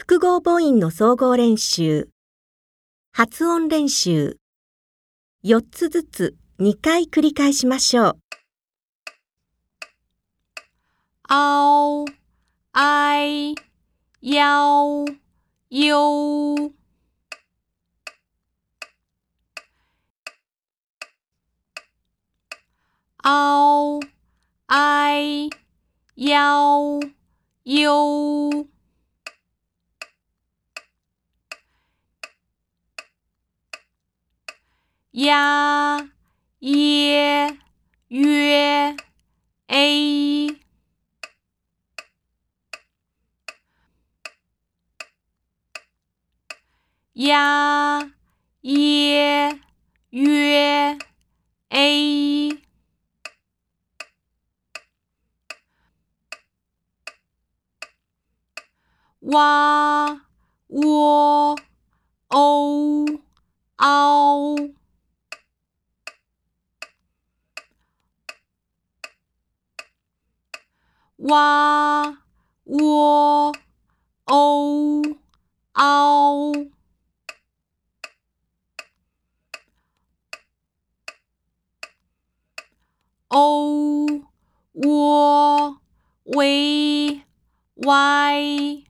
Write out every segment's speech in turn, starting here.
複合母音の総合練習、発音練習、4つずつ2回繰り返しましょう。あお、あい、やお、よあお、あい、やお、よ ya yu a ya yu a wa wo ou ao。哇！窝、哦！嗷！哦！窝、喂！喂！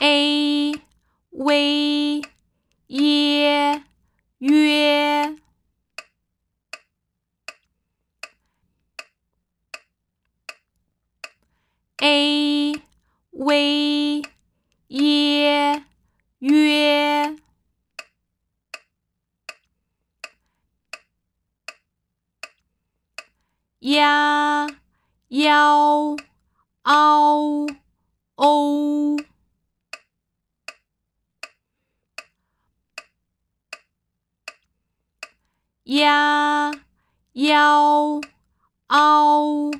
a v y u a v y u y a o o 丫，腰，凹，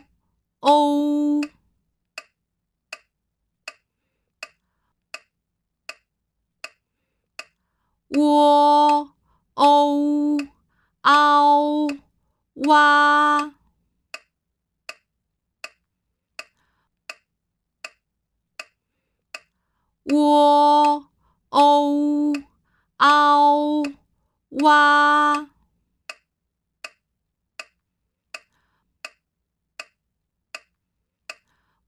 欧，窝，欧，凹，挖，窝，欧，凹，挖。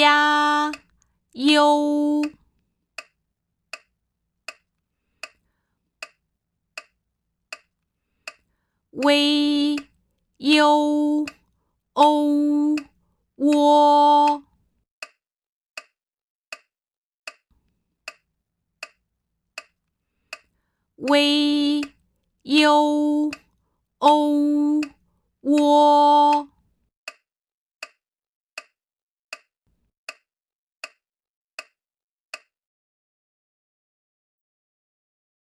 ya u v u o w v u o w